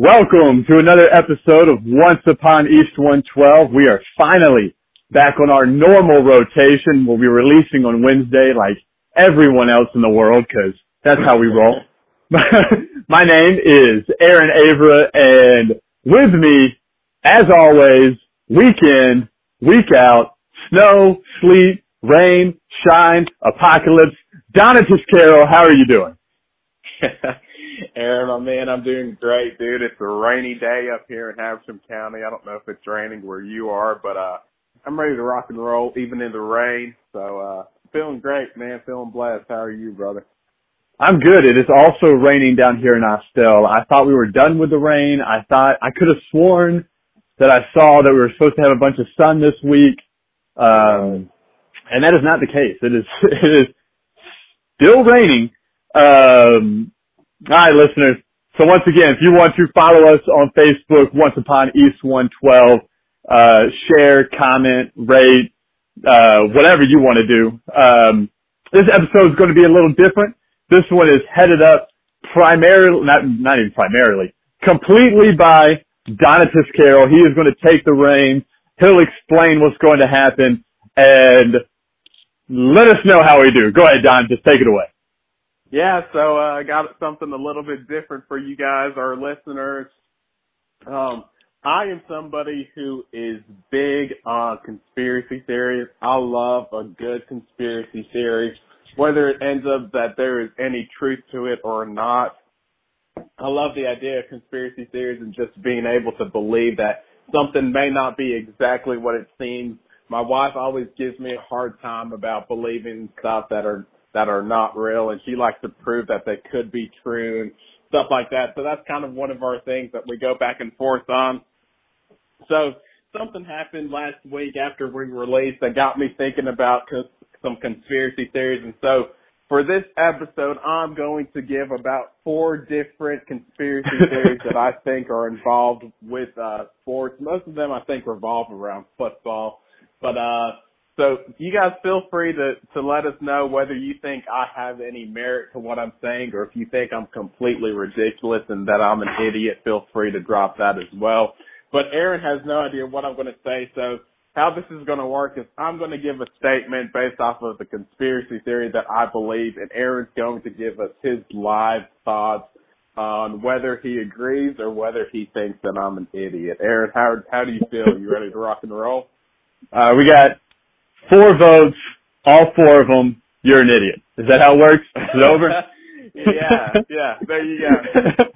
Welcome to another episode of Once Upon East 112. We are finally back on our normal rotation. We'll be releasing on Wednesday like everyone else in the world because that's how we roll. My name is Aaron Avra and with me, as always, week in, week out, snow, sleet, rain, shine, apocalypse. Donatus Carroll, how are you doing? Aaron, my man, I'm doing great, dude. It's a rainy day up here in Habersham County. I don't know if it's raining where you are, but uh I'm ready to rock and roll even in the rain. So uh feeling great, man. Feeling blessed. How are you, brother? I'm good. It is also raining down here in Austell. I thought we were done with the rain. I thought I could have sworn that I saw that we were supposed to have a bunch of sun this week. Um and that is not the case. It is it is still raining. Um right, listeners. So once again, if you want to follow us on Facebook, Once Upon East 112, uh, share, comment, rate, uh, whatever you want to do. Um, this episode is going to be a little different. This one is headed up primarily, not, not even primarily, completely by Donatus Carroll. He is going to take the reins. He'll explain what's going to happen and let us know how we do. Go ahead, Don. Just take it away. Yeah, so uh, I got something a little bit different for you guys, our listeners. Um, I am somebody who is big on conspiracy theories. I love a good conspiracy theory, whether it ends up that there is any truth to it or not. I love the idea of conspiracy theories and just being able to believe that something may not be exactly what it seems. My wife always gives me a hard time about believing stuff that are that are not real and she likes to prove that they could be true and stuff like that. So that's kind of one of our things that we go back and forth on. So something happened last week after we released that got me thinking about some conspiracy theories. And so for this episode, I'm going to give about four different conspiracy theories that I think are involved with uh sports. Most of them I think revolve around football. But uh so you guys feel free to, to let us know whether you think I have any merit to what I'm saying or if you think I'm completely ridiculous and that I'm an idiot, feel free to drop that as well. But Aaron has no idea what I'm going to say, so how this is going to work is I'm going to give a statement based off of the conspiracy theory that I believe and Aaron's going to give us his live thoughts on whether he agrees or whether he thinks that I'm an idiot. Aaron, how, how do you feel? You ready to rock and roll? Uh, we got four votes, all four of them, you're an idiot. Is that how it works? Is it over? yeah, yeah. There you go.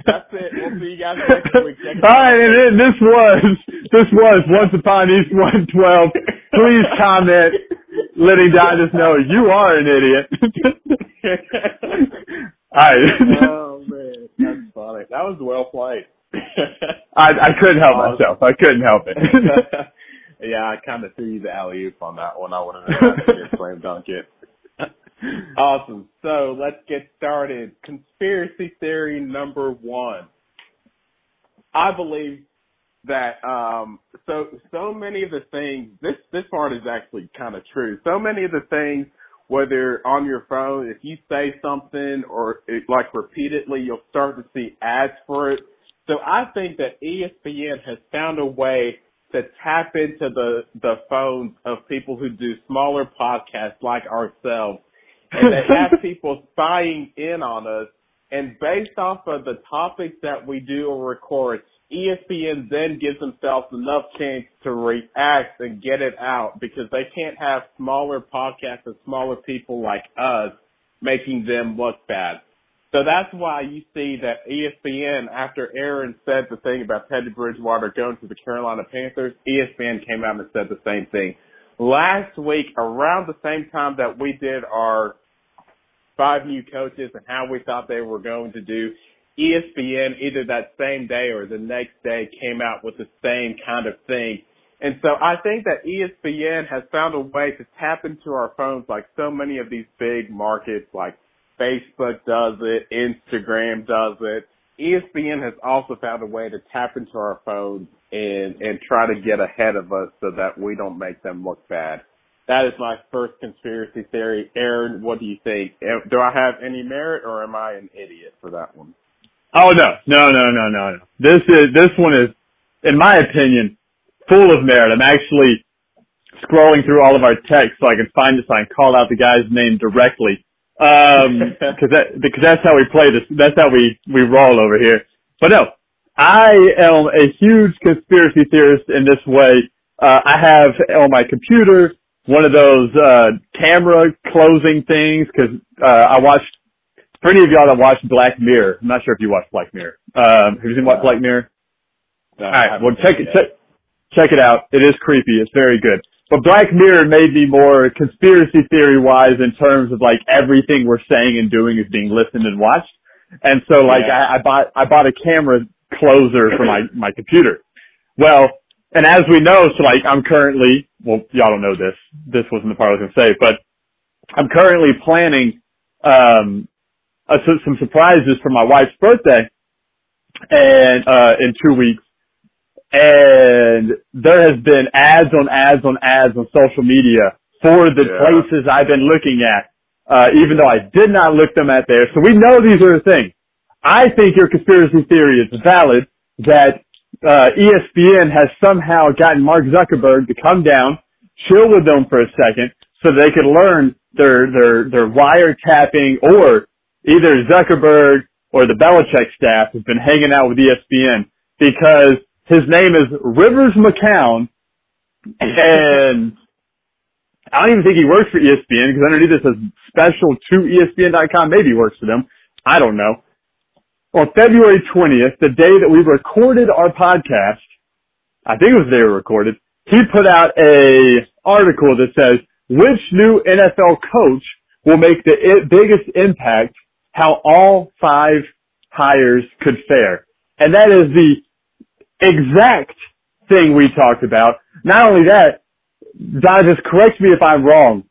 That's it. We'll see you guys next week. All right, and this was this was once upon East One Twelve. Please comment, letting Donatus know you are an idiot. All right. oh man, that's funny. That was well played. I I couldn't help myself. I couldn't help it. Yeah, I kind of threw you the alley oop on that one. I wanted to slam dunk it. awesome. So let's get started. Conspiracy theory number one. I believe that um so so many of the things this this part is actually kind of true. So many of the things whether on your phone if you say something or it, like repeatedly you'll start to see ads for it. So I think that ESPN has found a way to tap into the the phones of people who do smaller podcasts like ourselves, and they have people spying in on us. And based off of the topics that we do or record, ESPN then gives themselves enough chance to react and get it out because they can't have smaller podcasts and smaller people like us making them look bad. So that's why you see that ESPN, after Aaron said the thing about Teddy Bridgewater going to the Carolina Panthers, ESPN came out and said the same thing. Last week, around the same time that we did our five new coaches and how we thought they were going to do, ESPN either that same day or the next day came out with the same kind of thing. And so I think that ESPN has found a way to tap into our phones like so many of these big markets like Facebook does it, Instagram does it. ESPN has also found a way to tap into our phones and and try to get ahead of us so that we don't make them look bad. That is my first conspiracy theory. Aaron, what do you think? Do I have any merit or am I an idiot for that one? Oh no, no, no, no, no, no. This is this one is, in my opinion, full of merit. I'm actually scrolling through all of our texts so I can find this. I call out the guy's name directly. Um, cause that, because that's how we play this. That's how we, we roll over here. But no, I am a huge conspiracy theorist in this way. Uh, I have on my computer one of those, uh, camera closing things cause, uh, I watched, for any of y'all that watched Black Mirror, I'm not sure if you watched Black Mirror. Um, have you seen what Black Mirror? No, All right. Well, check it. Check, check it out. It is creepy. It's very good. But Black Mirror made me more conspiracy theory wise in terms of like everything we're saying and doing is being listened and watched. And so like Yeah. I, I bought I bought a camera closer for my my computer. Well, and as we know, so like I'm currently well y'all don't know this. This wasn't the part I was gonna say, but I'm currently planning um uh, so- some surprises for my wife's birthday and uh in two weeks and there has been ads on ads on ads on social media for the Yeah. places I've been looking at, uh, even though I did not look them at there. So we know these are a thing. I think your conspiracy theory is valid that uh, ESPN has somehow gotten Mark Zuckerberg to come down, chill with them for a second, so they could learn their their their wiretapping, or either Zuckerberg or the Belichick staff has been hanging out with ESPN because his name is Rivers McCown, and I don't even think he works for ESPN because underneath it says special to ESPN.com. Maybe he works for them. I don't know. On February 20th, the day that we recorded our podcast, I think it was the day we recorded, he put out a article that says, which new NFL coach will make the biggest impact, how all five hires could fare. And that is the exact thing we talked about. Not only that, Don, just correct me if I'm wrong.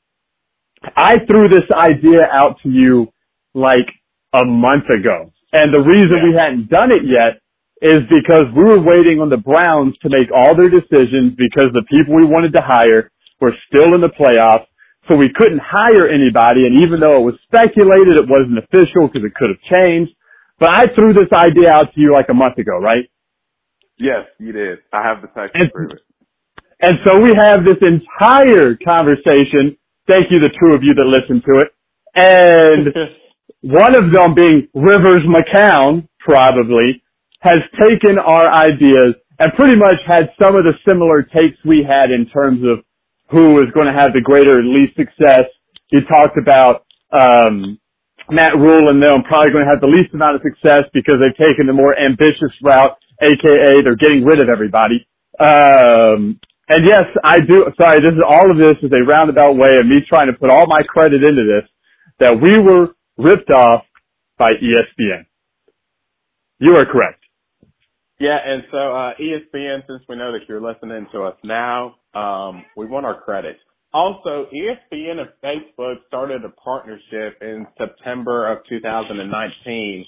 I threw this idea out to you like a month ago. And the reason Yeah. we hadn't done it yet is because we were waiting on the Browns to make all their decisions because the people we wanted to hire were still in the playoffs. So we couldn't hire anybody. And even though it was speculated, it wasn't official because it could have changed. But I threw this idea out to you like a month ago, right? Yes, you did. I have the text to And- prove it. And so we have this entire conversation. Thank you, the two of you that listened to it. And one of them being Rivers McCown, probably, has taken our ideas and pretty much had some of the similar takes we had in terms of who is going to have the greater and least success. He talked about um, Matt Rhule and them probably going to have the least amount of success because they've taken the more ambitious route, aka they're getting rid of everybody. Um, and yes, I do. Sorry, this is all of this is a roundabout way of me trying to put all my credit into this. That we were ripped off by ESPN. You are correct. Yeah, and so uh, ESPN, since we know that you're listening to us now, um, we want our credit. Also, ESPN and Facebook started a partnership in September of 2019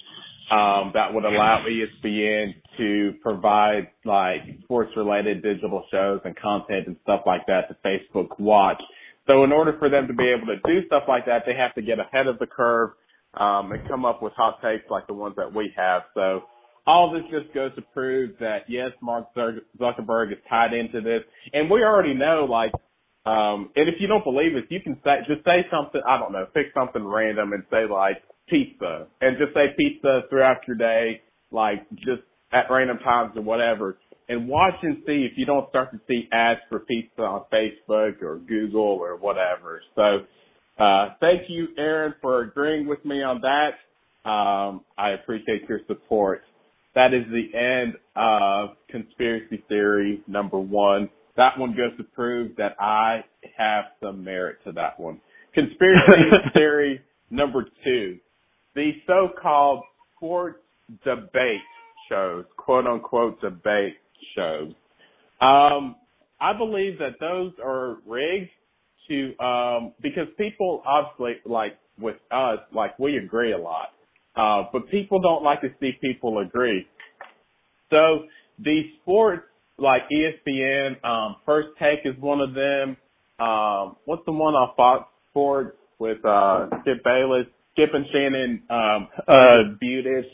um, that would allow ESPN to provide like sports-related digital shows and content and stuff like that to Facebook Watch. So in order for them to be able to do stuff like that, they have to get ahead of the curve um, and come up with hot takes like the ones that we have. So all this just goes to prove that yes, Mark Zuckerberg is tied into this, and we already know like. Um, and if you don't believe us, you can say just say something. I don't know, pick something random and say like pizza, and just say pizza throughout your day, like just at random times or whatever. And watch and see if you don't start to see ads for pizza on Facebook or Google or whatever. So, uh, thank you, Aaron, for agreeing with me on that. Um, I appreciate your support. That is the end of conspiracy theory number one. That one goes to prove that I have some merit to that one. Conspiracy theory number two. The so-called sports debate shows, quote unquote debate shows. Um, I believe that those are rigged to, um, because people obviously, like with us, like we agree a lot. Uh, but people don't like to see people agree. So these sports like ESPN, um, First Take is one of them. Um, what's the one on Fox Sports with uh, Skip Bayless, Skip and Shannon um, Uh, disputed?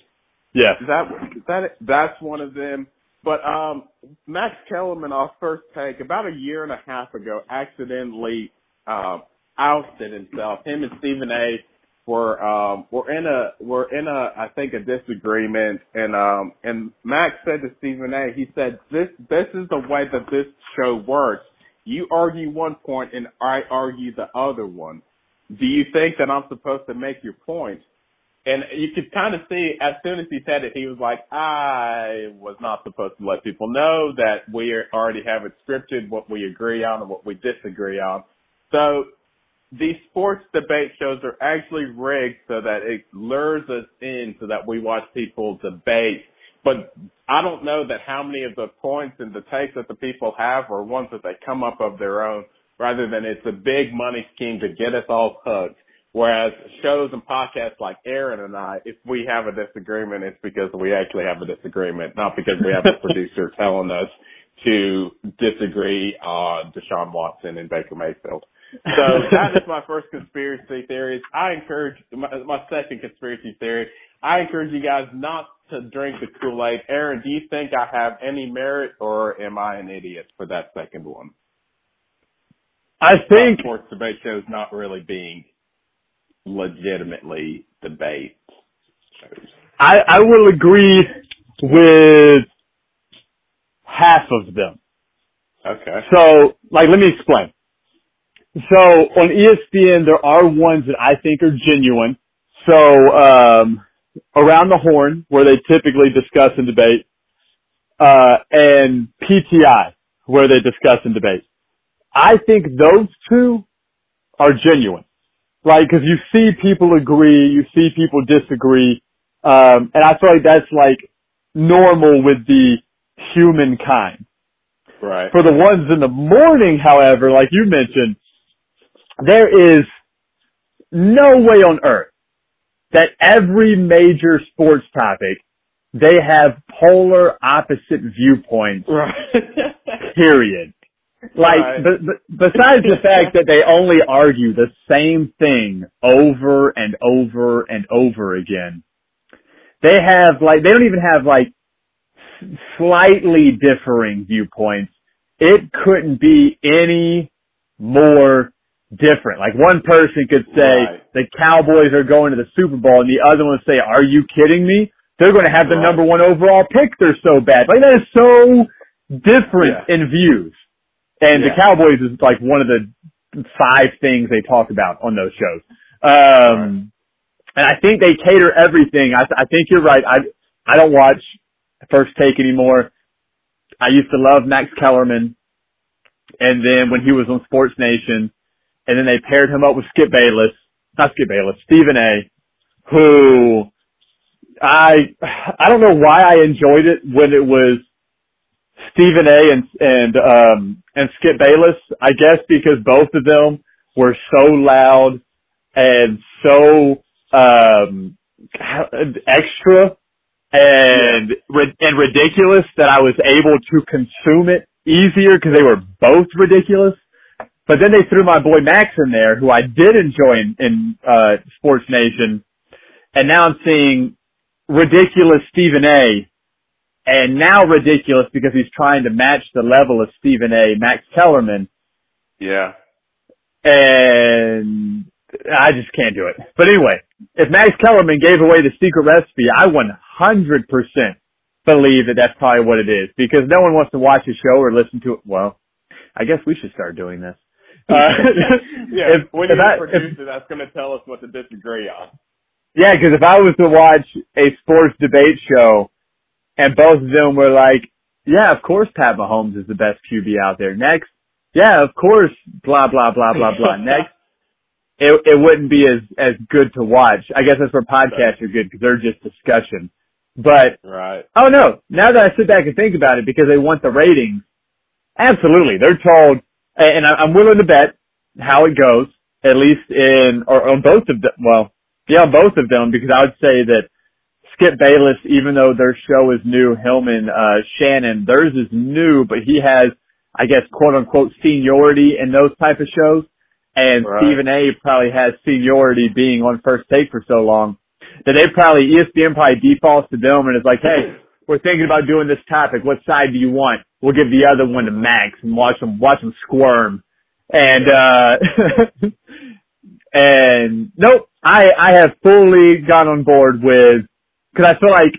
Yeah. That that that's one of them. But um Max Kellerman, our first take, about a year and a half ago, accidentally um ousted himself. Him and Stephen A were um were in a were in a I think a disagreement and um and Max said to Stephen A he said this this is the way that this show works. You argue one point and I argue the other one. Do you think that I'm supposed to make your point? And you could kind of see as soon as he said it, he was like, I was not supposed to let people know that we already have it scripted, what we agree on and what we disagree on. So these sports debate shows are actually rigged so that it lures us in so that we watch people debate. But I don't know that how many of the points and the takes that the people have are ones that they come up of their own rather than it's a big money scheme to get us all hooked. Whereas shows and podcasts like Aaron and I, if we have a disagreement, it's because we actually have a disagreement, not because we have a producer telling us to disagree on Deshaun Watson and Baker Mayfield. So that is my first conspiracy theory. I encourage my, my second conspiracy theory. I encourage you guys not to drink the Kool-Aid. Aaron, do you think I have any merit or am I an idiot for that second one? I think sports debate shows not really being legitimately debate. I, I will agree with half of them. Okay. So, like, let me explain. So on ESPN, there are ones that I think are genuine. So, um, around the horn, where they typically discuss and debate, uh, and PTI, where they discuss and debate. I think those two are genuine. Like, cause you see people agree, you see people disagree, um, and I feel like that's like normal with the humankind. Right. For the ones in the morning, however, like you mentioned, there is no way on earth that every major sports topic they have polar opposite viewpoints. Right. period. Like, b- b- besides the fact that they only argue the same thing over and over and over again, they have like, they don't even have like s- slightly differing viewpoints. It couldn't be any more different. Like one person could say Right. the Cowboys are going to the Super Bowl and the other one would say, are you kidding me? They're going to have the Right. number one overall pick. They're so bad. Like that is so different Yeah. in views. And Yeah. the Cowboys is like one of the five things they talk about on those shows. Um, and I think they cater everything. I, I think you're right. I, I don't watch First Take anymore. I used to love Max Kellerman. And then when he was on Sports Nation, and then they paired him up with Skip Bayless, not Skip Bayless, Stephen A, who I, I don't know why I enjoyed it when it was Stephen A and, and, um, and Skip Bayless. I guess because both of them were so loud and so, um, extra and, and ridiculous that I was able to consume it easier because they were both ridiculous. But then they threw my boy Max in there, who I did enjoy in, in uh, Sports Nation, and now I'm seeing ridiculous Stephen A. And now ridiculous because he's trying to match the level of Stephen A. Max Kellerman, Yeah. and I just can't do it. But anyway, if Max Kellerman gave away the secret recipe, I 100% believe that that's probably what it is because no one wants to watch a show or listen to it. Well, I guess we should start doing this. Uh, yeah. if- when if you're I- a producer, that's going to tell us what to disagree on. Yeah, because if I was to watch a sports debate show and both of them were like, yeah, of course Pat Mahomes is the best QB out there. Next, yeah, of course, blah, blah, blah, blah, blah. Next, it, it wouldn't be as, as good to watch. I guess that's where podcasts are good because they're just discussion. But, Right. oh no, now that I sit back and think about it because they want the ratings, absolutely. They're told, and I'm willing to bet how it goes, at least in, or on both of them, well, yeah, on both of them, because I would say that Skip Bayless, even though their show is new, Hillman, uh, Shannon, theirs is new, but he has, I guess, quote unquote seniority in those type of shows. And Right. Stephen A probably has seniority being on first take for so long. that they probably ESPN probably defaults to them and is like, hey, we're thinking about doing this topic. What side do you want? We'll give the other one to Max and watch them watch them squirm. And uh and nope, I I have fully gone on board with because I feel like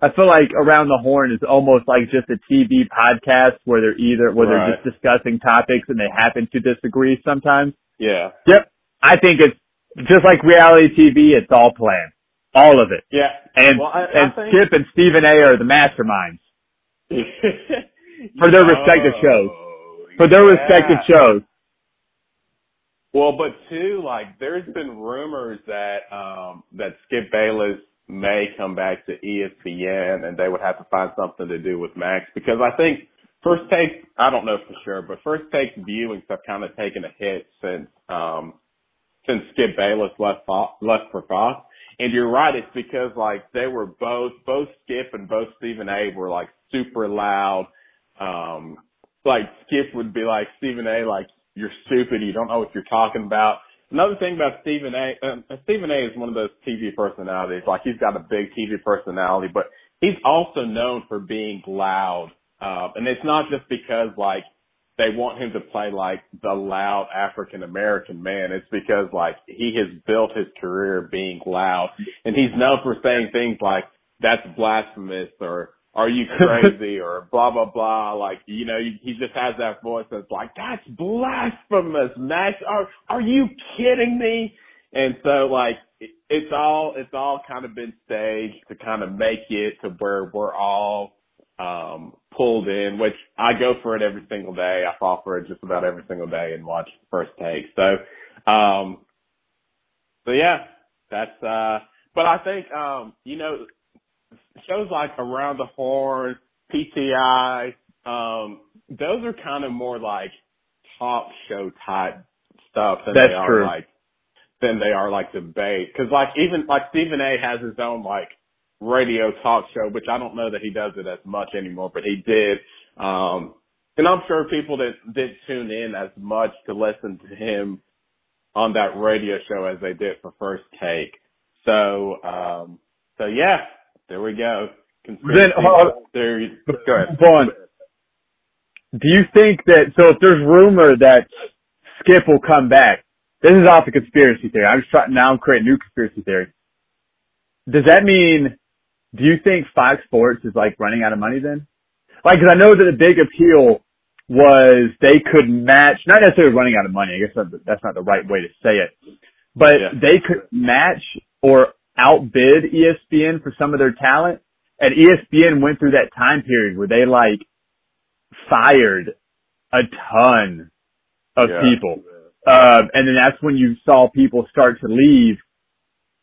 I feel like Around the Horn is almost like just a TV podcast where they're either where Right. they're just discussing topics and they happen to disagree sometimes. Yeah. Yep. I think it's just like reality TV, it's all planned. All of it. Yeah. And Well, I- I and think- Skip and Stephen A are the masterminds for their respective oh, shows. For their Yeah. respective shows. Well, but too, like, there's been rumors that um that Skip Bayless may come back to ESPN and they would have to find something to do with Max because I think first take I don't know for sure, but first take viewings have kind of taken a hit since um since Skip Bayless left Fox, left for Fox. And you're right, it's because like they were both both Skip and both Stephen A were like super loud. Um like Skip would be like Stephen A like you're stupid, you don't know what you're talking about. Another thing about Stephen A, um, Stephen A is one of those TV personalities. Like he's got a big TV personality, but he's also known for being loud. Uh, and it's not just because like they want him to play like the loud African American man. It's because like he has built his career being loud, and he's known for saying things like "that's blasphemous" or "Are you crazy?" or blah blah blah. Like you know, he just has that voice that's like "That's blasphemous, Max. Are are you kidding me?" And so like it- it's all it's all kind of been staged to kind of make it to where we're all um pulled in, which I go for it every single day. I fall for it just about every single day and watch first take. So um so yeah, that's uh but I think um, you know, shows like Around the Horn, PTI, um, those are kind of more like talk show type stuff than That's they are true. like than they are like debate. Cause like even like Stephen A has his own like radio talk show, which I don't know that he does it as much anymore, but he did. Um, and I'm sure people that did tune in as much to listen to him on that radio show as they did for First Take. So, um, so yeah, there we go. Conspiracy Then, on. theories. Go ahead. Vaughn, do you think that, so if there's rumor that Skip will come back, this is off the conspiracy theory. I'm just trying, now I'm creating a new conspiracy theory. Does that mean, do you think Fox Sports is like running out of money then? Like, cause I know that the big appeal was they could match, not necessarily running out of money, I guess that's, that's not the right way to say it, but Yeah. they could match or outbid ESPN for some of their talent. And ESPN went through that time period where they like fired a ton of Yeah. people. Um, and then that's when you saw people start to leave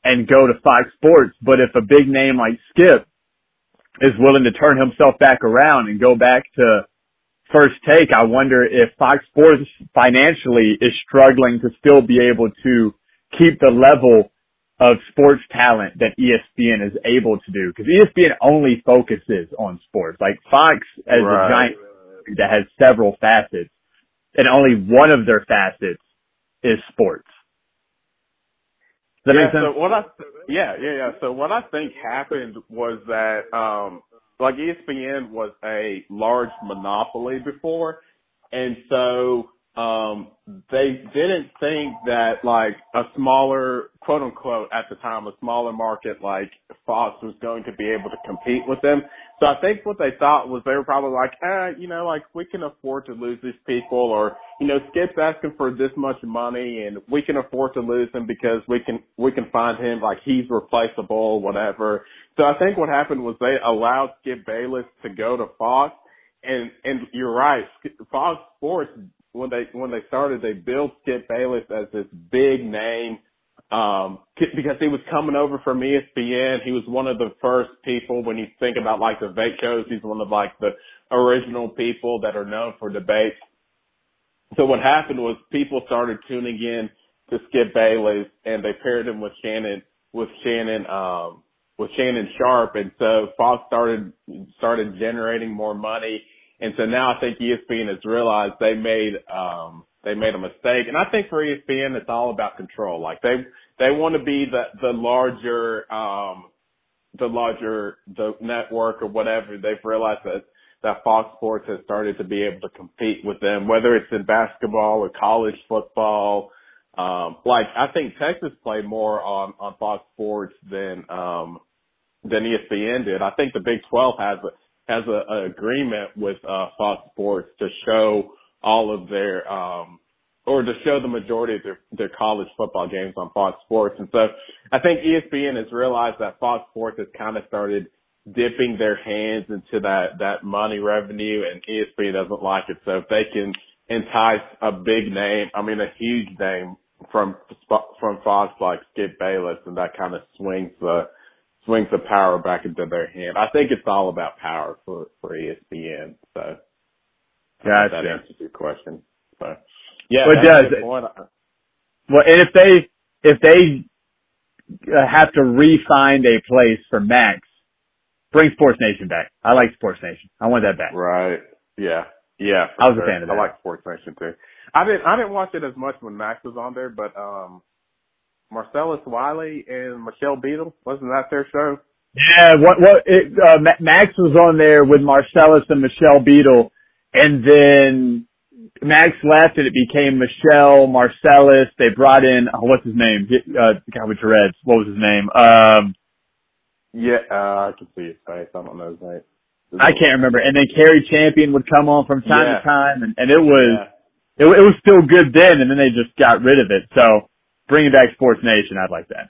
and go to Fox Sports. But if a big name like Skip is willing to turn himself back around and go back to first take, I wonder if Fox Sports financially is struggling to still be able to keep the level of sports talent that ESPN is able to do. Because ESPN only focuses on sports. Like Fox as Right. a giant that has several facets, and only one of their facets is sports. Does that yeah, make sense? So what I yeah yeah yeah. So what I think happened was that um like ESPN was a large monopoly before, and so um they didn't think that like a smaller quote unquote at the time a smaller market like Fox was going to be able to compete with them. So I think what they thought was they were probably like, eh, you know, like we can afford to lose these people or, you know, Skip's asking for this much money and we can afford to lose him because we can, we can find him like he's replaceable, whatever. So I think what happened was they allowed Skip Bayless to go to Fox and, and you're right. Fox Sports, when they, when they started, they built Skip Bayless as this big name um, because he was coming over from ESPN. He was one of the first people when you think about like the debate shows. He's one of like the original people that are known for debates. So what happened was people started tuning in to Skip Bayless and they paired him with Shannon, with Shannon, um, with Shannon Sharpe. And so Fox started, started generating more money. And so now I think ESPN has realized they made, um, they made a mistake. And I think for ESPN, it's all about control. Like they they want to be the the larger um the larger the network or whatever. They've realized that that Fox Sports has started to be able to compete with them, whether it's in basketball or college football. Um, like I think Texas played more on on Fox Sports than um than ESPN did. I think the Big 12 has has a, agreement with uh Fox Sports to show all of their um or to show the majority of their, their college football games on Fox Sports. And so I think ESPN has realized that Fox Sports has kind of started dipping their hands into that, that money revenue and ESPN doesn't like it. So if they can entice a big name, I mean a huge name from, from Fox like Skip Bayless and that kind of swings the, swings the power back into their hand. I think it's all about power for, for ESPN. So gotcha. that answers your question. So yeah, well, it does. Well, and if they, if they have to re-find a place for Max, bring Sports Nation back. I like Sports Nation. I want that back. Right. Yeah. Yeah. I was sure. a fan of that. I like Sports Nation too. I didn't, I didn't watch it as much when Max was on there, but, um, Marcellus Wiley and Michelle Beadle, wasn't that their show? Yeah, what what it, uh, Max was on there with Marcellus and Michelle Beadle, and then Max left and it became Michelle Marcellus. They brought in oh, what's his name? Uh, the guy with Reds. What was his name? Um, yeah, uh, I can see his face. I don't know his name. I can't remember. And then Cari Champion would come on from time Yeah. to time, and, and it was Yeah. it, it was still good then, and then they just got rid of it. So bringing back Sports Nation, I'd like that.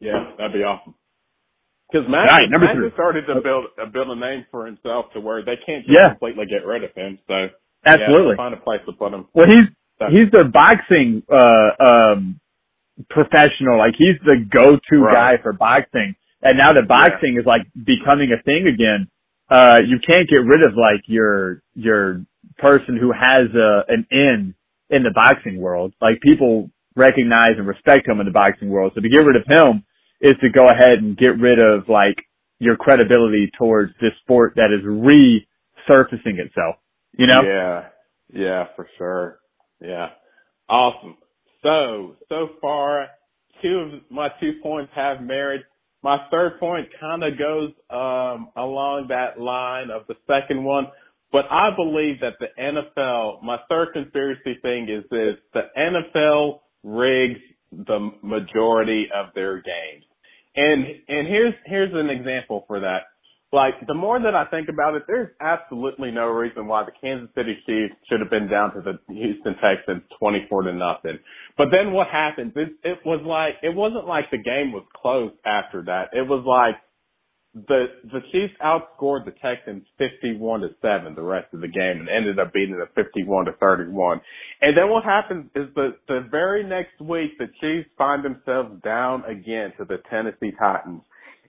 Yeah, that'd be awesome. Because All right, number Max three. started to build uh, build a name for himself to where they can't just Yeah. completely get rid of him. So Absolutely. yeah, find a place to put him. Well, he's So- he's the boxing uh um professional. Like he's the go-to Right. guy for boxing. And now that boxing is like becoming a thing again, uh you can't get rid of like your your person who has a an in in the boxing world. Like people recognize and respect him in the boxing world. So to get rid of him is to go ahead and get rid of like your credibility towards this sport that is resurfacing itself. You know? Yeah, yeah, for sure. Yeah, awesome. So so far, two of my two points have merit. My third point kind of goes um, along that line of the second one, but I believe that the NFL. My third conspiracy thing is this: the NFL rigs the majority of their games, and and here's here's an example for that like the more that I think about it, there's absolutely no reason why the Kansas City Chiefs should have been down to the Houston Texans 24 to nothing. But then what happens? It it was like it wasn't like the game was close after that. It was like the the Chiefs outscored the Texans 51 to 7 the rest of the game and ended up beating them 51 to 31. And then what happens is the the very next week the Chiefs find themselves down again to the Tennessee Titans.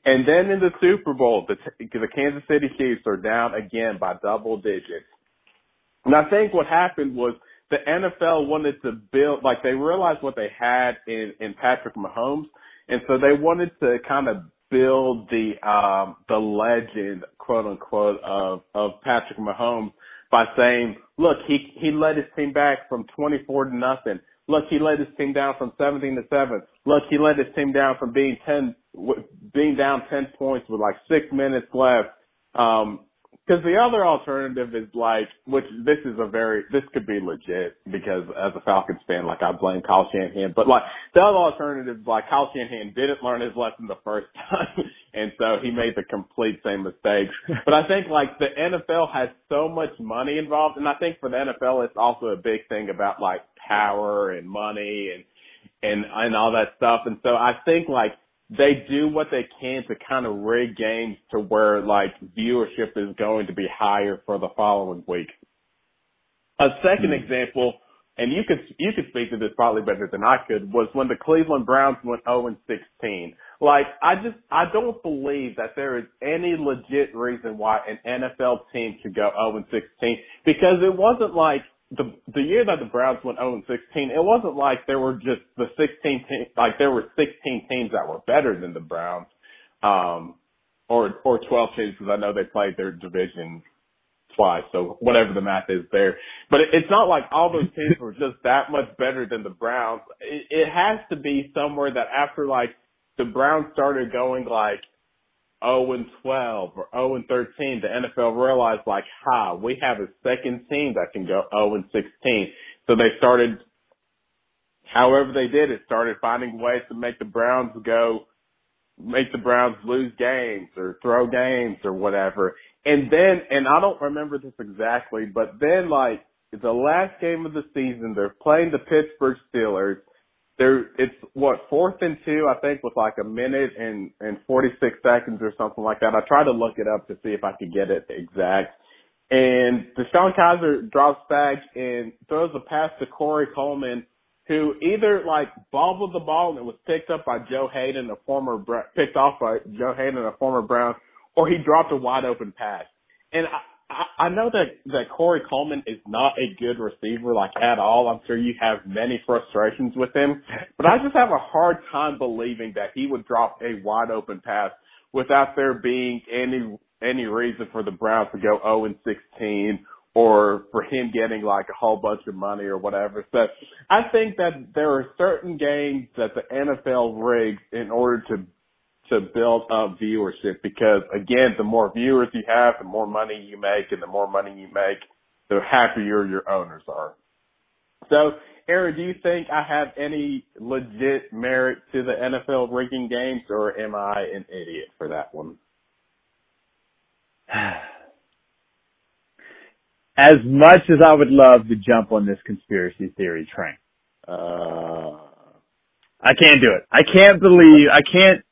And then in the Super Bowl, the, the Kansas City Chiefs are down again by double digits. And I think what happened was the NFL wanted to build, like they realized what they had in, in Patrick Mahomes. And so they wanted to kind of build the, um, the legend, quote unquote, of, of Patrick Mahomes by saying, look, he, he led his team back from 24 to nothing. Look, he led his team down from 17 to 7. Look, he led his team down from being 10, w- being down 10 points with like six minutes left. Um, cause the other alternative is like, which this is a very, this could be legit because as a Falcons fan, like I blame Kyle Shanahan, but like the other alternative is like Kyle Shanahan didn't learn his lesson the first time. and so he made the complete same mistakes. But I think like the NFL has so much money involved. And I think for the NFL, it's also a big thing about like power and money and, and, and all that stuff. And so I think like they do what they can to kind of rig games to where like viewership is going to be higher for the following week. A second hmm. example, and you could you could speak to this probably better than I could, was when the Cleveland Browns went 0 and 16. Like I just I don't believe that there is any legit reason why an NFL team should go 0 and 16 because it wasn't like the the year that the Browns went 0 and 16, it wasn't like there were just the 16 teams, like there were 16 teams that were better than the Browns, um, or or 12 teams because I know they played their division twice. So whatever the math is there, but it, it's not like all those teams were just that much better than the Browns. It, it has to be somewhere that after like the Browns started going like 0 and 12 or 0 and 13, the NFL realized like, ha, we have a second team that can go 0 and 16. So they started, however they did it, started finding ways to make the Browns go, make the Browns lose games or throw games or whatever. And then, and I don't remember this exactly, but then like the last game of the season, they're playing the Pittsburgh Steelers there it's what fourth and two I think with like a minute and and 46 seconds or something like that. I tried to look it up to see if I could get it exact. And DeShone Kizer drops back and throws a pass to Corey Coleman, who either like bobbled the ball and it was picked up by Joe Haden, a former picked off by Joe Haden, a former Brown, or he dropped a wide open pass. And I, I, I know that that Corey Coleman is not a good receiver, like at all. I'm sure you have many frustrations with him, but I just have a hard time believing that he would drop a wide open pass without there being any any reason for the Browns to go 0 and 16 or for him getting like a whole bunch of money or whatever. So I think that there are certain games that the NFL rigs in order to to build up viewership because again, the more viewers you have, the more money you make and the more money you make, the happier your owners are. So, Aaron, do you think I have any legit merit to the NFL ranking games or am I an idiot for that one? As much as I would love to jump on this conspiracy theory train, uh, I can't do it. I can't believe, I can't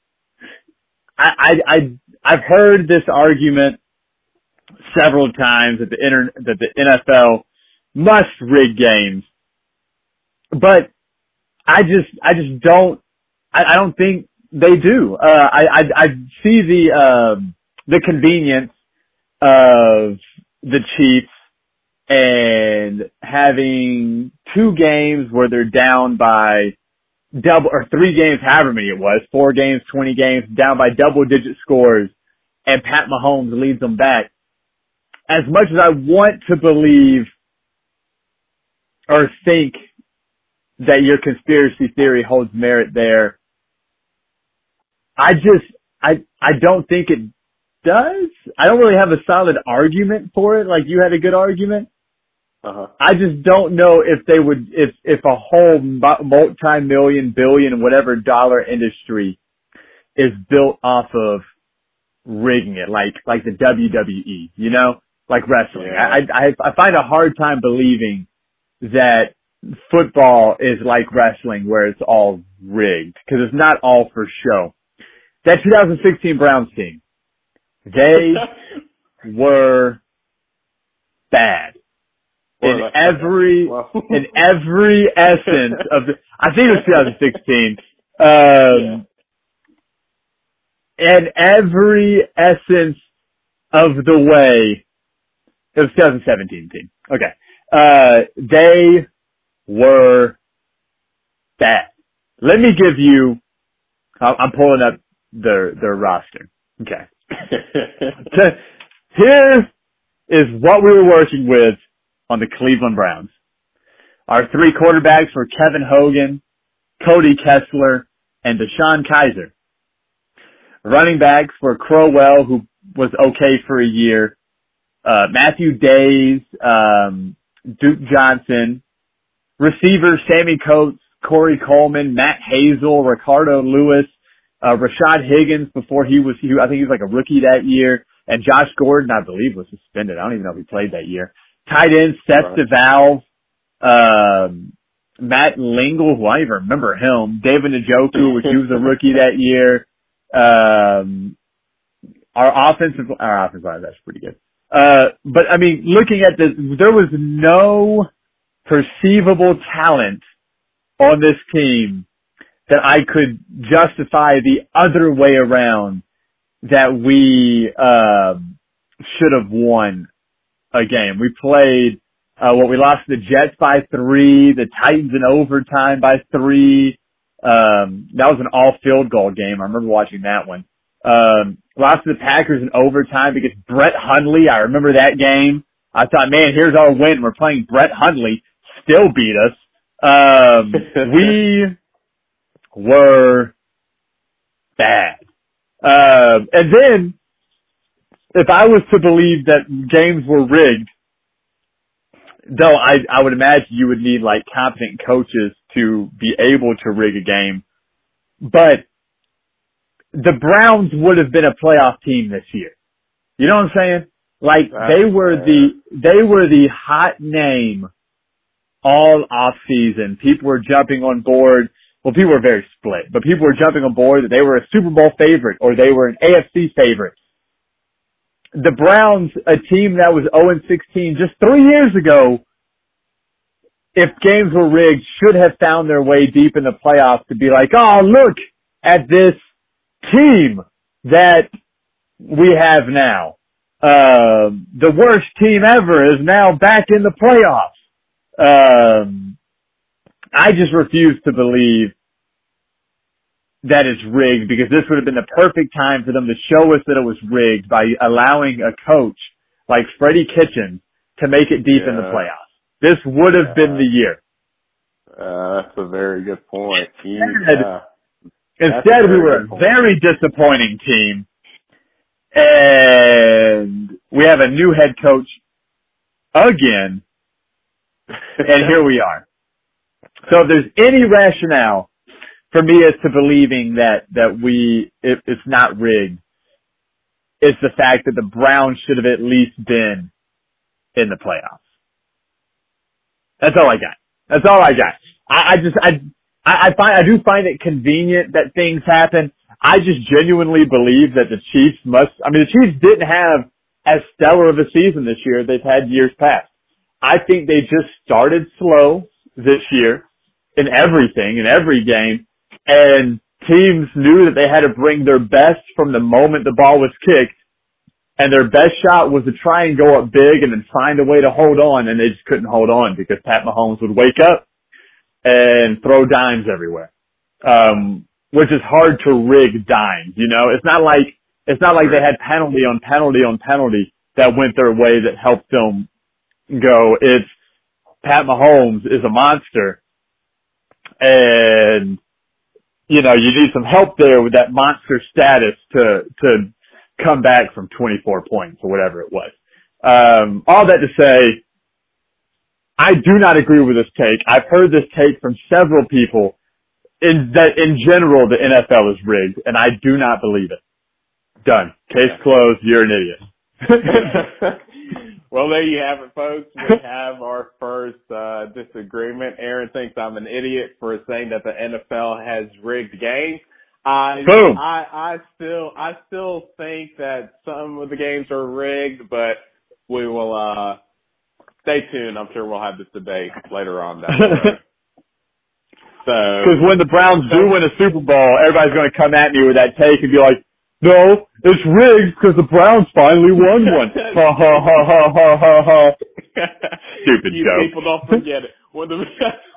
I, I, I, I've heard this argument several times that the inter, that the NFL must rig games, but I just, I just don't, I, I don't think they do. Uh, I, I, I see the, uh, the convenience of the Chiefs and having two games where they're down by double or three games, however many it was, four games, 20 games, down by double digit scores, and Pat Mahomes leads them back. As much as I want to believe or think that your conspiracy theory holds merit there, I just, I, I don't think it does. I don't really have a solid argument for it, like you had a good argument. Uh-huh. I just don't know if they would, if, if a whole multi-million, billion, whatever dollar industry is built off of rigging it, like, like the WWE, you know, like wrestling. Yeah. I, I, I find a hard time believing that football is like wrestling where it's all rigged, cause it's not all for show. That 2016 Browns team, they were bad in every in every essence of the I think it was 2016. Um yeah. and every essence of the way it was 2017 team. Okay. Uh they were bad. Let me give you I'm pulling up their their roster. Okay. Here is what we were working with on the Cleveland Browns. Our three quarterbacks were Kevin Hogan, Cody Kessler, and DeShone Kizer. Running backs were Crowell, who was okay for a year, uh, Matthew Dayes, um, Duke Johnson, receivers Sammy Coates, Corey Coleman, Matt Hazel, Ricardo Louis, uh, Rashard Higgins before he was, he, I think he was like a rookie that year, and Josh Gordon, I believe, was suspended. I don't even know if he played that year. Tight end Seth. DeValve, um, Matt Lingle, who I even remember him, David Njoku, which he was a rookie that year. Um, our offensive, our offensive line, that's pretty good. Uh, but I mean, looking at this, there was no perceivable talent on this team that I could justify the other way around that we, uh, should have won a game. We played, uh, what we lost the Jets by three, the Titans in overtime by three. Um, that was an all field goal game. I remember watching that one. Um, lost to the Packers in overtime because Brett Hundley, I remember that game. I thought, man, here's our win. We're playing Brett Hundley, still beat us. Um, we were bad. Um, and then, if I was to believe that games were rigged, though I, I would imagine you would need like competent coaches to be able to rig a game. But the Browns would have been a playoff team this year. You know what I'm saying? Like they were the they were the hot name all off season. People were jumping on board. Well, people were very split, but people were jumping on board that they were a Super Bowl favorite or they were an AFC favorite. The Browns, a team that was 0 16 just three years ago, if games were rigged, should have found their way deep in the playoffs to be like, oh, look at this team that we have now. Um, the worst team ever is now back in the playoffs. Um, I just refuse to believe that it's rigged because this would have been the perfect time for them to show us that it was rigged by allowing a coach like Freddie Kitchens to make it deep in the playoffs. This would have been the year. Uh, that's a very good point. Instead- That's Instead, we were a very disappointing team, and we have a new head coach again, and here we are. So if there's any rationale for me as to believing that that we it, it's not rigged, it's the fact that the Browns should have at least been in the playoffs. That's all I got. That's all I got. I, I just I I, I find I do find it convenient that things happen. I just genuinely believe that the Chiefs must. I mean, the Chiefs didn't have as stellar of a season this year they've had years past. I think they just started slow this year in everything, in every game, and teams knew that they had to bring their best from the moment the ball was kicked, and their best shot was to try and go up big and then find a way to hold on, and they just couldn't hold on because Pat Mahomes would wake up and throw dimes everywhere. Um, which is hard to rig dimes, you know? It's not like, it's not like they had penalty on penalty on penalty that went their way that helped them go. It's Pat Mahomes is a monster and, you know, you need some help there with that monster status to, to come back from 24 points or whatever it was. Um, all that to say, I do not agree with this take. I've heard this take from several people in that in general the NFL is rigged and I do not believe it. Done. Case closed. You're an idiot. well, there you have it, folks. We have our first uh, disagreement. Aaron thinks I'm an idiot for saying that the NFL has rigged games. I, Boom. I I still I still think that some of the games are rigged, but we will uh stay tuned. I'm sure we'll have this debate later on down. So Because when the Browns do win a Super Bowl, everybody's going to come at me with that take and be like, "No, it's rigged because the Browns finally won one." Ha ha ha ha ha ha ha. Stupid you joke. people don't forget it. When the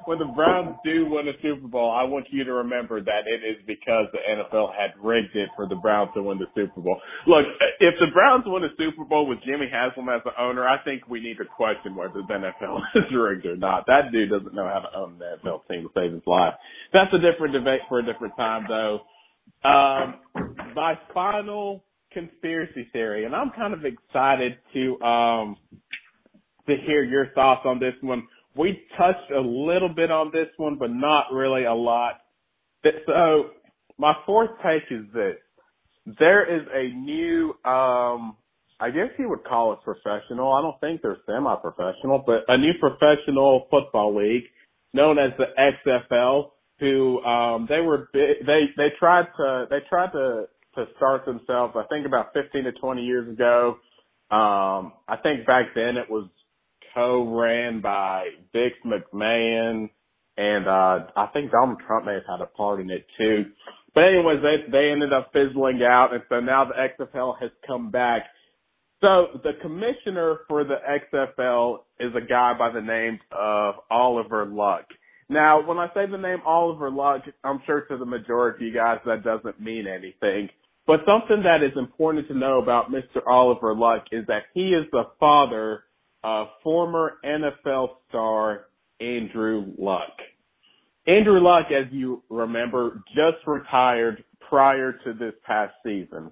when the Browns do win a Super Bowl, I want you to remember that it is because the NFL had rigged it for the Browns to win the Super Bowl. Look, if the Browns win a Super Bowl with Jimmy Haslam as the owner, I think we need to question whether the NFL is rigged or not. That dude doesn't know how to own the NFL team to save his life. That's a different debate for a different time, though. Um, my final conspiracy theory, and I'm kind of excited to um to hear your thoughts on this one. We touched a little bit on this one, but not really a lot. So my fourth take is this. There is a new, um, I guess you would call it professional. I don't think they're semi-professional, but a new professional football league known as the XFL who, um, they were, they, they tried to, they tried to, to start themselves, I think about 15 to 20 years ago. Um, I think back then it was co-ran by Vince McMahon, and uh, I think Donald Trump may have had a part in it too. But anyways, they they ended up fizzling out, and so now the XFL has come back. So the commissioner for the XFL is a guy by the name of Oliver Luck. Now, when I say the name Oliver Luck, I'm sure to the majority of you guys that doesn't mean anything. But something that is important to know about Mr. Oliver Luck is that he is the father of former NFL star Andrew Luck. Andrew Luck, as you remember, just retired prior to this past season.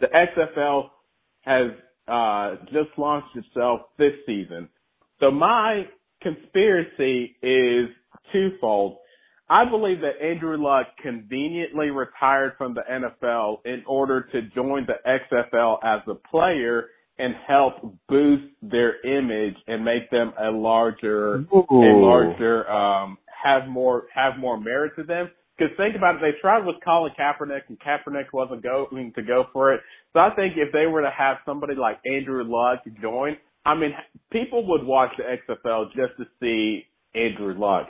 The XFL has uh, just launched itself this season. So my conspiracy is twofold. I believe that Andrew Luck conveniently retired from the NFL in order to join the XFL as a player and help boost their image and make them a larger, Ooh. a larger, um, have more, have more merit to them. Because think about it, they tried with Colin Kaepernick and Kaepernick wasn't going to go for it. So I think if they were to have somebody like Andrew Luck join, I mean, people would watch the XFL just to see Andrew Luck.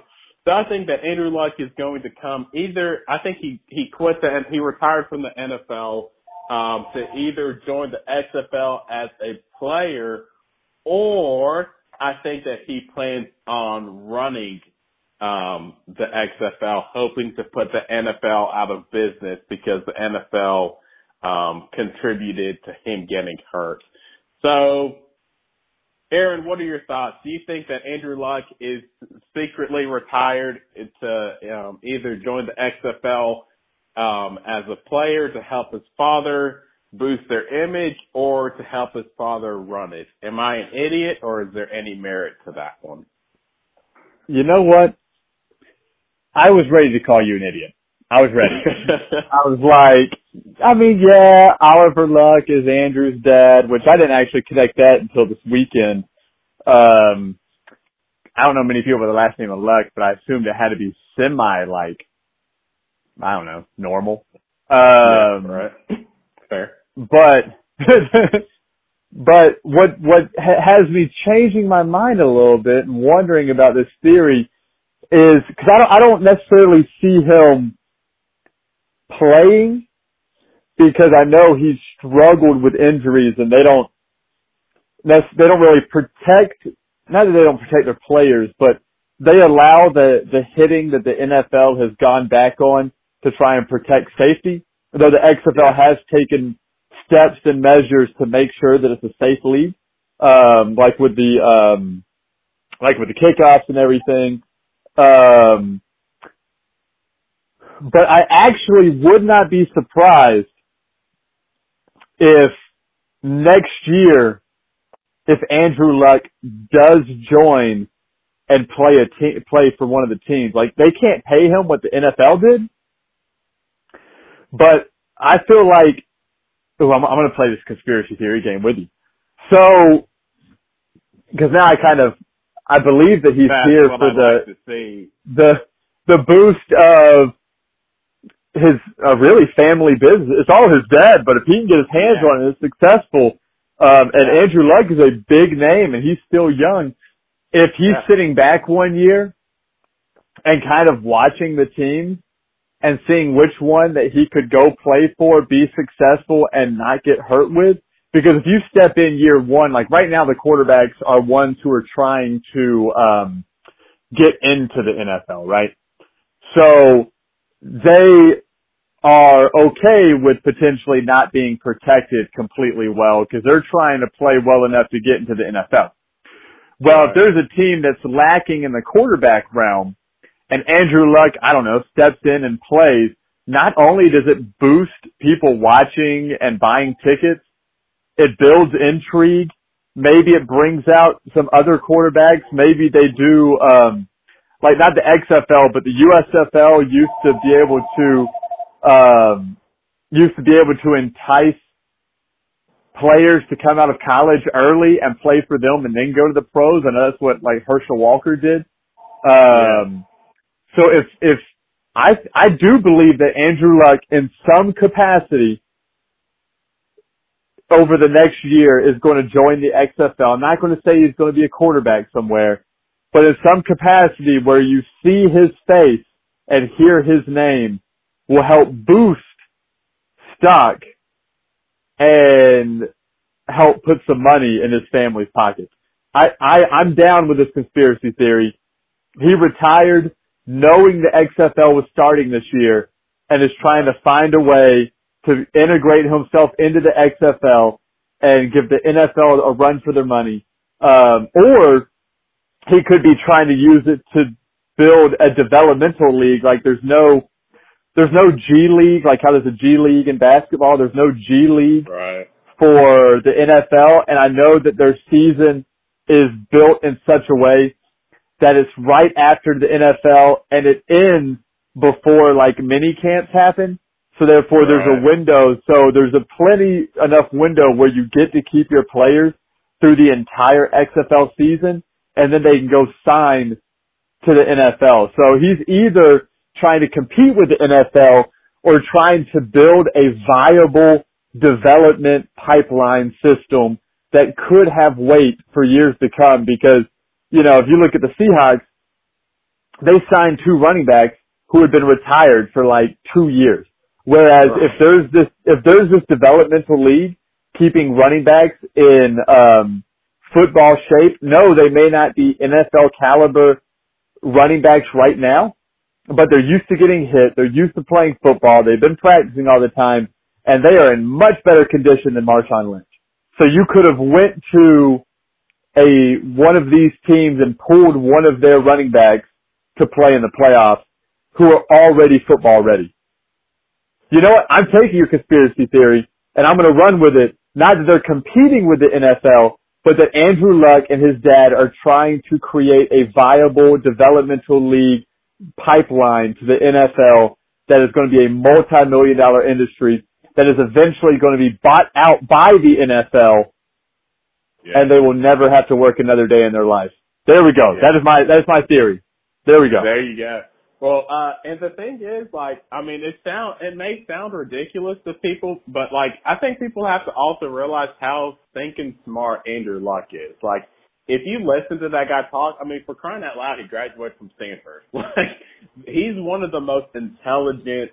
So I think that Andrew Luck is going to come either, I think he, he quit the, he retired from the NFL, um, to either join the XFL as a player or I think that he plans on running um, the XFL, hoping to put the NFL out of business because the NFL um, contributed to him getting hurt. So, Aaron, what are your thoughts? Do you think that Andrew Luck is secretly retired to um, either join the XFL um, as a player to help his father boost their image or to help his father run it? Am I an idiot or is there any merit to that one? You know what? I was ready to call you an idiot. I was ready. I was like, I mean, yeah, Oliver Luck is Andrew's dad, which I didn't actually connect that until this weekend. Um, I don't know many people with the last name of Luck, but I assumed it had to be semi like, I don't know, normal. Um, right. Fair. But, but what, what ha- has me changing my mind a little bit and wondering about this theory is, cause I don't, I don't necessarily see him playing because I know he's struggled with injuries and they don't, they don't really protect, not that they don't protect their players, but they allow the, the hitting that the NFL has gone back on to try and protect safety. Though the XFL has taken steps and measures to make sure that it's a safe league, um, like with the, um, like with the kickoffs and everything. Um, but I actually would not be surprised if next year, if Andrew Luck does join and play a te- play for one of the teams, like they can't pay him what the NFL did, but I feel like, oh, I'm, I'm going to play this conspiracy theory game with you. So, because now I kind of, I believe that he's That's here for the like the the boost of his uh, really family business. It's all his dad, but if he can get his hands Yeah. on it, it's successful. Um, and Yeah. Andrew Luck is a big name, and he's still young. If he's Yeah. sitting back one year and kind of watching the team and seeing which one that he could go play for, be successful, and not get hurt with, because if you step in year one, like right now, the quarterbacks are ones who are trying to um, get into the NFL, right? So they are okay with potentially not being protected completely well because they're trying to play well enough to get into the NFL. Well, if there's a team that's lacking in the quarterback realm and Andrew Luck, I don't know, steps in and plays, not only does it boost people watching and buying tickets, it builds intrigue. Maybe it brings out some other quarterbacks. Maybe they do, um, like not the XFL, but the USFL used to be able to, um, used to be able to entice players to come out of college early and play for them and then go to the pros. I know that's what like Herschel Walker did. Um, so if, if I, I do believe that Andrew Luck in some capacity over the next year is going to join the XFL. I'm not going to say he's going to be a quarterback somewhere, but in some capacity where you see his face and hear his name will help boost stock and help put some money in his family's pockets. I, I, I'm down with this conspiracy theory. He retired knowing the XFL was starting this year and is trying to find a way to integrate himself into the XFL and give the NFL a run for their money Um, or he could be trying to use it to build a developmental league. Like there's no, there's no G League, like how there's a G League in basketball. There's no G League Right. for the NFL. And I know that their season is built in such a way that it's right after the NFL and it ends before like mini camps happen. So therefore there's a window. So there's a plenty enough window where you get to keep your players through the entire XFL season and then they can go sign to the NFL. So he's either trying to compete with the NFL or trying to build a viable development pipeline system that could have weight for years to come because, you know, if you look at the Seahawks, they signed two running backs who had been retired for like two years. Whereas Right. if there's this, if there's this developmental league keeping running backs in, um, football shape, no, they may not be NFL caliber running backs right now, but they're used to getting hit. They're used to playing football. They've been practicing all the time and they are in much better condition than Marshawn Lynch. So you could have went to a, one of these teams and pulled one of their running backs to play in the playoffs who are already football ready. You know what? I'm taking your conspiracy theory and I'm going to run with it. Not that they're competing with the NFL, but that Andrew Luck and his dad are trying to create a viable developmental league pipeline to the NFL that is going to be a multi-million dollar industry that is eventually going to be bought out by the NFL Yeah. and they will never have to work another day in their life. There we go. Yeah. That is my, that is my theory. There we go. There you go. Well, uh, and the thing is, like, I mean, it sound, it may sound ridiculous to people, but like, I think people have to also realize how thinking smart Andrew Luck is. Like, if you listen to that guy talk, I mean, for crying out loud, he graduated from Stanford. Like, he's one of the most intelligent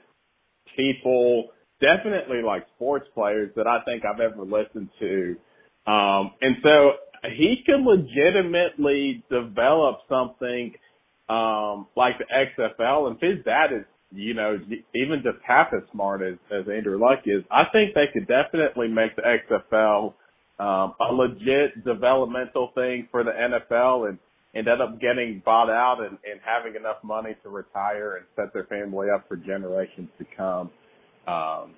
people, definitely like sports players that I think I've ever listened to. Um, and so he could legitimately develop something um, like the XFL, and if his dad is, you know, even just half as smart as, as Andrew Luck is, I think they could definitely make the XFL um, a legit developmental thing for the NFL and end up getting bought out and, and having enough money to retire and set their family up for generations to come. Um,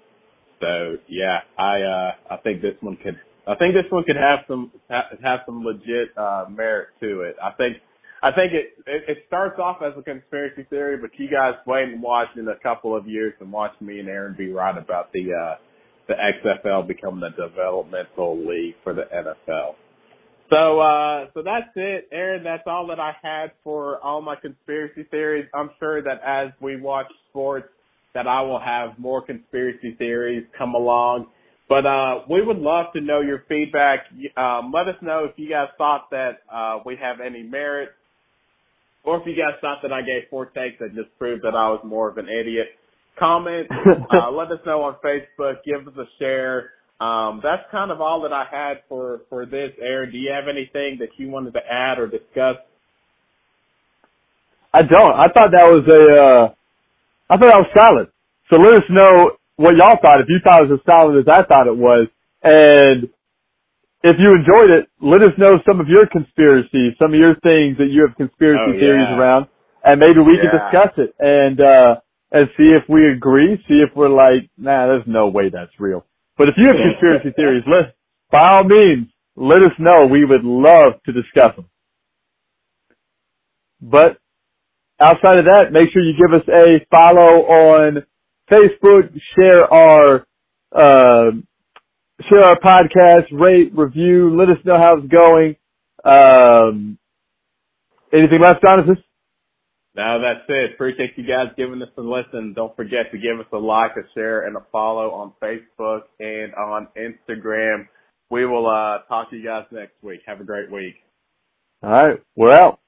so yeah, I uh, I think this one could I think this one could have some ha- have some legit uh, merit to it. I think I think it, it it starts off as a conspiracy theory, but you guys wait and watch in a couple of years and watch me and Aaron be right about the uh, the XFL becoming a developmental league for the NFL. So uh so that's it, Aaron. That's all that I had for all my conspiracy theories. I'm sure that as we watch sports, that I will have more conspiracy theories come along. But uh, we would love to know your feedback. Um, let us know if you guys thought that uh, we have any merit, or if you guys thought that I gave four takes that just proved that I was more of an idiot. Comment. uh, let us know on Facebook. Give us a share. Um, that's kind of all that I had for for this. Aaron, do you have anything that you wanted to add or discuss? I don't. I thought that was a, uh, I thought that was solid. So let us know what y'all thought, if you thought it was as solid as I thought it was. And if you enjoyed it, let us know some of your conspiracies, some of your things that you have conspiracy Oh, theories yeah. around. And maybe we can discuss it and, uh, and see if we agree, see if we're like, nah, there's no way that's real. But if you have conspiracy theories, let, by all means, let us know. We would love to discuss them. But outside of that, make sure you give us a follow on Facebook, share our, uh, share our podcast, rate, review, let us know how it's going. Um, anything left, Jonathan? No, that's it. Appreciate you guys giving us a listen. Don't forget to give us a like, a share, and a follow on Facebook and on Instagram. We will uh, talk to you guys next week. Have a great week. All right, we're out.